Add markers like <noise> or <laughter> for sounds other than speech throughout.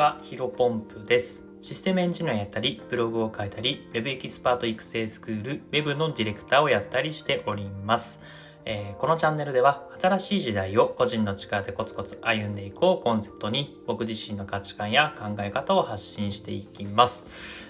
は、ヒロポンプです。システムエンジニアやったり、ブログを書いたり、Web エキスパート育成スクール、Web のディレクターをやったりしております。えー、このチャンネルでは、新しい時代を個人の力でコツコツ歩んでいこうコンセプトに、僕自身の価値観や考え方を発信していきます。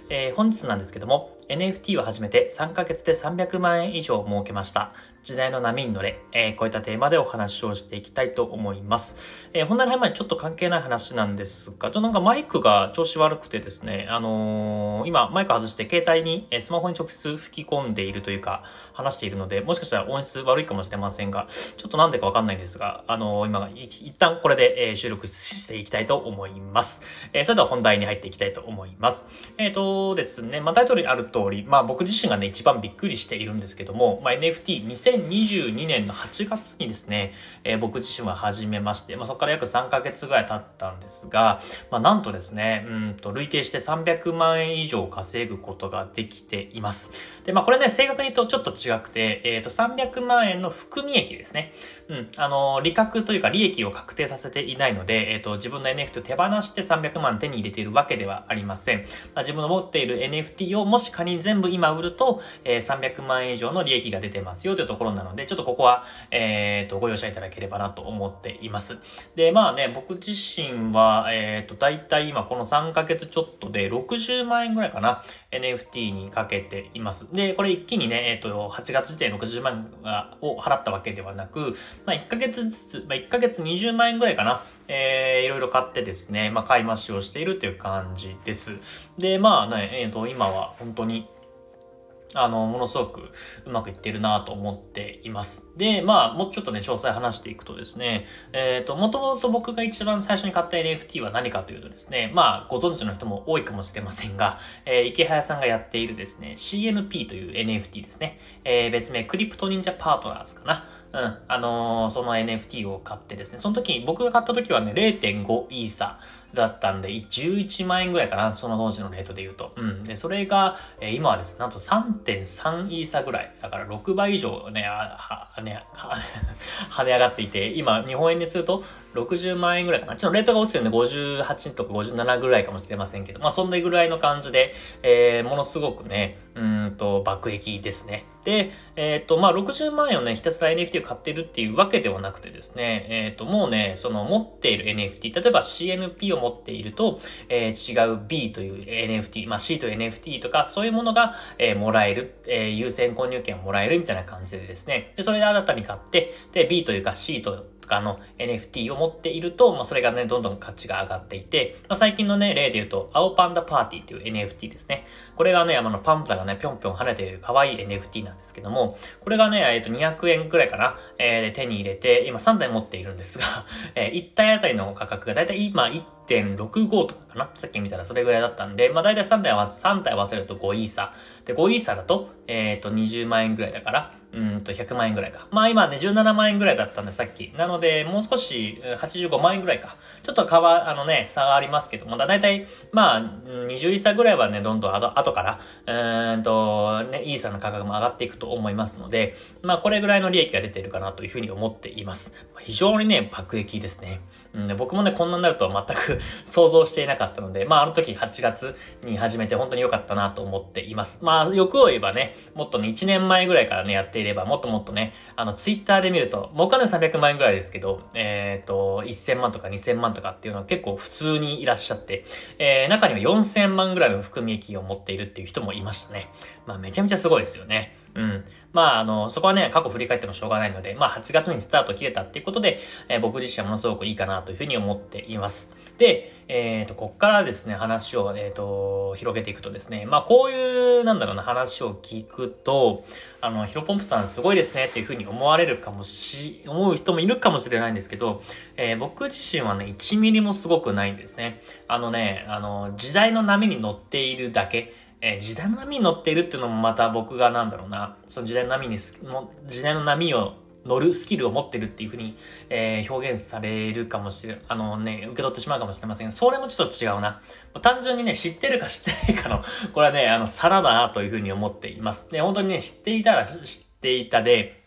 えー、本日なんですけども、NFT を始めて3ヶ月で300万円以上儲けました。時代の波に乗れ、えー、こういったテーマでお話をしていきたいと思います。えー、本題の前にちょっと関係ない話なんですが、ちょっとなんかマイクが調子悪くてですね、あのー、今マイク外して携帯に、えスマホに直接吹き込んでいるというか、話しているので、もしかしたら音質悪いかもしれませんが、ちょっとなんでかわかんないんですが、あの今、一旦これで、え収録していきたいと思います。えそれでは本題に入っていきたいと思います。えっ、とですね、まあタイトルにある通り、まあ僕自身がね、一番びっくりしているんですけども、まあ NFT2000 2022年の8月にですね、えー、僕自身は始めまして、まあ、そこから約3ヶ月ぐらい経ったんですが、まあ、なんとですね、うんと累計して300万円以上稼ぐことができています。で、まあこれね、正確に言うとちょっと違くて、えっ、ー、と300万円の含み益ですね。うん、あの、利確というか利益を確定させていないので、えっ、ー、と、自分の NFT を手放して300万手に入れているわけではありません。まあ、自分の持っている NFT をもし仮に全部今売ると、えー、300万円以上の利益が出てますよというところなので、ちょっとここは、えっ、と、ご容赦いただければなと思っています。で、まあね、僕自身は、えっ、ー、と、大体今この3ヶ月ちょっとで60万円ぐらいかな、NFT にかけています。で、これ一気にね、えっ、と、8月時点60万円を払ったわけではなく、まあ、1ヶ月ずつ、まあ、1ヶ月20万円ぐらいかな、えー、いろいろ買ってですね、まあ、買い増しをしているという感じです。で、まあね、えっ、と、今は本当に、あの、ものすごくうまくいってるなと思っています。で、まあ、もうちょっとね、詳細話していくとですね、えっ、ー、と、もともと僕が一番最初に買った NFT は何かというとですね、まあ、ご存知の人も多いかもしれませんが、えー、池早さんがやっているですね、CNP という NFT ですね、えー、別名クリプト忍者パートナーズかな。うん、あのー、その NFT を買ってですね、その時、僕が買った時はね、0.5イーサだったんで、11万円ぐらいかな、その当時のレートで言うと。うん。で、それが、えー、今はですね、なんと3.3イーサぐらい。だから6倍以上ね、は、ね、は、<laughs> 跳ね上がっていて、今、日本円にすると60万円ぐらいかな。ちょっとレートが落ちてるんで58とか57ぐらいかもしれませんけど、まあそんなぐらいの感じで、えー、ものすごくね、うんと、爆撃ですね。で、えっ、ー、と、まあ60万円をね、ひたすら NFT を買ってるっていうわけではなくてですね、えっ、ー、と、もうね、その持っている NFT、例えば CNP を持っていると、えー、違う B という NFT、まあ C という NFT とか、そういうものが、えー、もらえる、えー、優先購入権をもらえるみたいな感じでですね、で、それで新たに買って、で、B というか C とかの NFT を持っていると、まあ、それがね、どんどん価値が上がっていて、まあ、最近のね、例で言うと、青パンダパーティーっていう NFT ですね。これがね、あの、パンダがね、ぴょんぴょん跳ねている可愛い NFT なんですけども、これがね、えっ、と、200円くらいかな、えー、手に入れて、今3台持っているんですが、<laughs> えー、1体あたりの価格がだいたい今1.65とかかな？さっき見たらそれぐらいだったんで、まあ大体3体は、3体合わせると5イーサ。で、5イーサーだと、えっ、ー、と、20万円ぐらいだから、うんと、100万円ぐらいか。まあ今ね、17万円ぐらいだったんで、さっき。なので、もう少し、85万円ぐらいか。ちょっと変わ、あのね、差がありますけども、だいたい、まあ、20イーサーぐらいはね、どんどん後後から、うんと、ね、イーサーの価格も上がっていくと思いますので、まあこれぐらいの利益が出ているかなというふうに思っています。非常にね、爆撃ですね。うん、僕もね、こんなになるとは全く <laughs> 想像していなかったので、まああの時8月に始めて本当に良かったなと思っています。まあ欲を言えばね、もっとね、1年前ぐらいからね、やっていれば、もっともっとね、あの、ツイッターで見ると、もうお金300万円ぐらいですけど、えっ、ー、と、1000万とか2000万とかっていうのは結構普通にいらっしゃって、えー、中には4000万ぐらいの含み益を持っているっていう人もいましたね。まあめちゃめちゃすごいですよね。うん。まあ、あの、そこはね、過去振り返ってもしょうがないので、まあ、8月にスタート切れたっていうことで、えー、僕自身はものすごくいいかなというふうに思っています。で、えっ、ー、と、こっからですね、話を、えっ、ー、と、広げていくとですね、まあ、こういう、なんだろうな、話を聞くと、あの、ヒロポンプさんすごいですねっていうふうに思われるかもし、思う人もいるかもしれないんですけど、えー、僕自身はね、1ミリもすごくないんですね。あのね、あの、時代の波に乗っているだけ、えー、時代の波に乗っているっていうのもまた僕がなんだろうな、その時代の波に、時代の波を乗るスキルを持ってるっていうふうに、えー、表現されるかもしれ、あのね、受け取ってしまうかもしれませんそれもちょっと違うな。単純にね、知ってるか知ってないかの、<laughs> これはね、あの、皿だなというふうに思っています。で、本当にね、知っていたら知っていたで、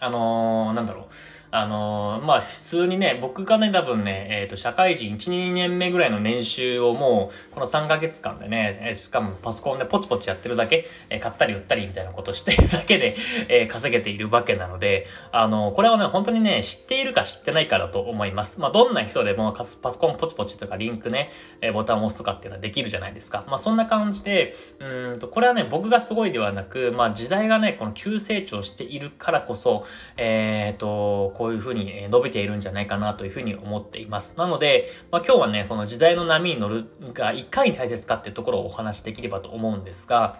あのー、なんだろう。あのー、まあ、普通にね、僕がね、多分ね、えっ、ー、と、社会人1、2年目ぐらいの年収をもう、この3ヶ月間でね、えしかもパソコンでポチポチやってるだけ、えー、買ったり売ったりみたいなことしてる <laughs> だけで、え稼げているわけなので、あのこれはね、本当にね、知っているか知ってないかだと思います。まあ、どんな人でもパソコンポチポチとかリンクね、えボタンを押すとかっていうのはできるじゃないですか。まあ、そんな感じで、うんと、これはね、僕がすごいではなく、まあ、時代がね、この急成長しているからこそ、えっ、と、こういうふうに伸びているんじゃないかなというふうに思っています。なので、まあ、今日はね、この時代の波に乗るがいかに大切かっていうところをお話しできればと思うんですが、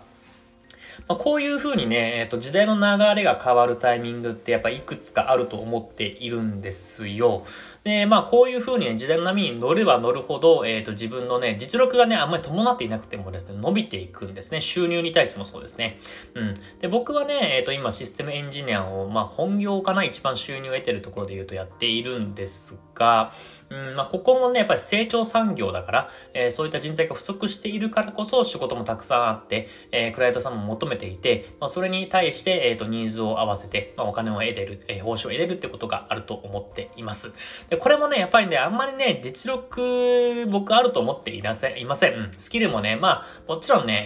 まあ、こういうふうにね、えっ、と、時代の流れが変わるタイミングってやっぱいくつかあると思っているんですよ。で、まあ、こういう風にね、時代の波に乗れば乗るほど、えっ、ー、と、自分のね、実力がね、あんまり伴っていなくてもですね、伸びていくんですね。収入に対してもそうですね。うん。で、僕はね、えっ、ー、と、今、システムエンジニアを、まあ、本業かな、一番収入を得てるところで言うとやっているんですが、うん、まあ、ここもね、やっぱり成長産業だから、えー、そういった人材が不足しているからこそ仕事もたくさんあって、えー、クライアントさんも求めていて、まあ、それに対して、えっ、と、ニーズを合わせて、まあ、お金を得てる、え、報酬を得れるってことがあると思っています。で、これもね、やっぱりで、あんまりね、実力、僕あると思っていませ。いません。うん。スキルもね、まあ、もちろんね、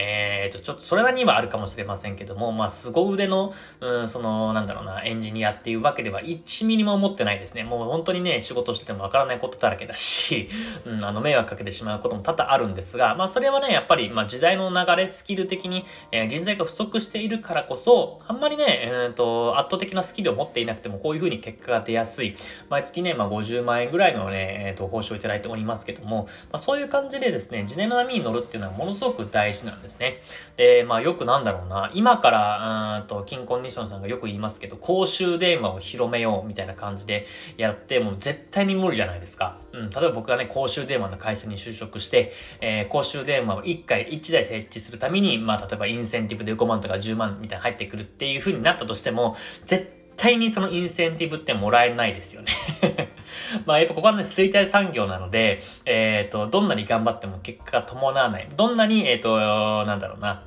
えー、と、ちょっとそれなりにはあるかもしれませんけども、まあ、凄腕の、うん、その、なんだろうな、エンジニアっていうわけでは1ミリも思ってないですね。もう本当にね、仕事しててもわからないことだらけだし、<laughs> うん、あの、迷惑かけてしまうことも多々あるんですが、まあ、それはね、やっぱり、まあ、時代の流れ、スキル的に、えー、人材が不足しているからこそ、あんまりね、えー、と、圧倒的なスキルを持っていなくても、こういう風に結果が出やすい。毎月ね、まあ、50 10万円ぐらいのね、えっ、ー、と、報酬をいただいておりますけども、まあ、そういう感じでですね、時代の波に乗るっていうのはものすごく大事なんですね。で、まあ、よくなんだろうな、今から、うんと、金コンディションさんがよく言いますけど、公衆電話を広めようみたいな感じでやって、もう絶対に無理じゃないですか。うん、例えば僕がね、公衆電話の会社に就職して、えー、公衆電話を1回1台設置するために、まあ、例えばインセンティブで5万とか10万みたいな入ってくるっていう風になったとしても、絶対にそのインセンティブってもらえないですよね <laughs> まあやっぱここはね、衰退産業なので、えっ、ー、と、どんなに頑張っても結果が伴わない。どんなに、えっ、ー、と、なんだろうな。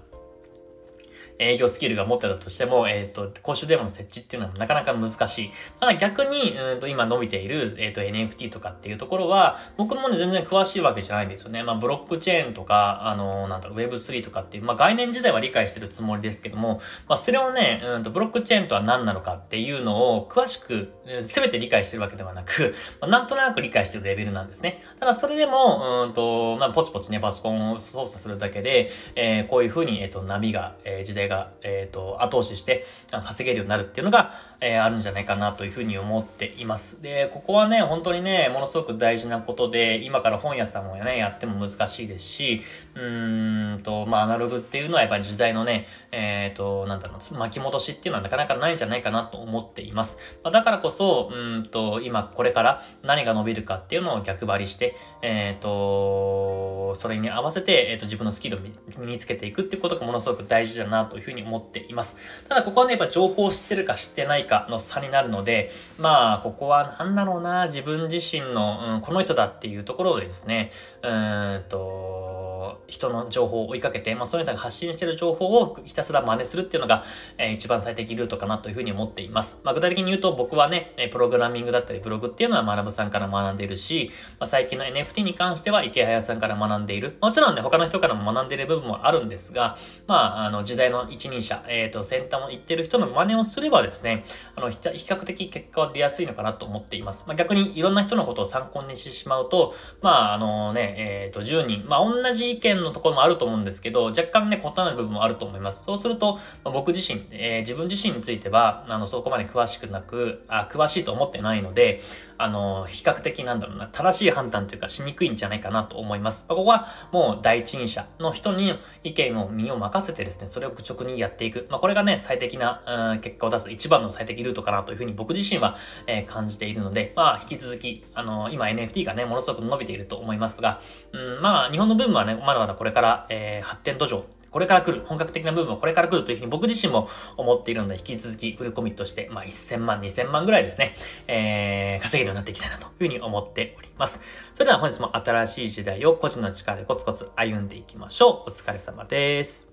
営業スキルが持ってたとしても、えっ、ー、と、公衆電話の設置っていうのはなかなか難しい。ただ逆に、うんと今伸びている、えっ、ー、と NFT とかっていうところは、僕もね、全然詳しいわけじゃないんですよね。まあ、ブロックチェーンとか、あのなんだろう、Web3 とかっていう、まあ、概念自体は理解してるつもりですけども、まあ、それをね、うんと、ブロックチェーンとは何なのかっていうのを詳しく、すべて理解してるわけではなく、まあ、なんとなく理解してるレベルなんですね。ただそれでも、うんと、まあ、ポチポチね、パソコンを操作するだけで、えー、こういうふうに、えっ、ー、と、波が、えー、時代が、えっ、ー、と、後押しして稼げるようになるっていうのが、えー、あるんじゃないかなというふうに思っています。で、ここはね、本当にね、ものすごく大事なことで、今から本屋さんをね、やっても難しいですし、うーんと、まあ、アナログっていうのはやっぱり時代のね、えっ、ー、と、なんだろう、巻き戻しっていうのはなかなかないんじゃないかなと思っています。まあ、だからこそ、うんと、今これから何が伸びるかっていうのを逆張りして、えっ、ー、と、それに合わせて、えっ、と、自分のスキルを身につけていくっていうことがものすごく大事だなというふうに思っています。ただ、ここはね、やっぱ情報を知ってるか知ってないかの差になるので、まあ、ここは何だろうな、自分自身の、うん、この人だっていうところでですね、うんと、人の情報を追いかけて、まあ、その人が発信している情報をひたすら真似するっていうのが、えー、一番最適ルートかなというふうに思っています。まあ、具体的に言うと、僕はね、プログラミングだったりブログっていうのは学ぶさんから学んでいるし、まあ、最近の NFT に関しては池早さんから学んでいる。もちろんね、他の人からも学んでいる部分もあるんですが、まあ、あの、時代の一人者、えっ、ー、と、先端を言ってる人の真似をすればですね、あの、比較的結果は出やすいのかなと思っています。まあ、逆にいろんな人のことを参考にしてしまうと、まあ、あのね、えっ、ー、と、10人、まあ、同じ意見のところもあると思うんですけど、若干ね、異なる部分もあると思います。そうすると、まあ、僕自身、えー、自分自身については、あの、そこまで詳しくなく、あ、詳しいと思ってないので、あの、比較的なんだろうな、正しい判断というかしにくいんじゃないかなと思います。ここはもう第一人者の人に意見を身を任せてですね、それを愚直にやっていく。まあ、これがね、最適な、うん、結果を出す一番の最適ルートかなというふうに僕自身は、えー、感じているので、まあ、引き続き、あの、今 NFT がね、ものすごく伸びていると思いますが、うん、まあ、日本の分はね、まだまだこれから、えー、発展途上これから来る、本格的な部分はこれから来るというふうに僕自身も思っているので、引き続きフルコミットして、まあ、1000万、2000万ぐらいですね、えー、稼げるようになっていきたいなというふうに思っております。それでは本日も新しい時代を個人の力でコツコツ歩んでいきましょう。お疲れ様です。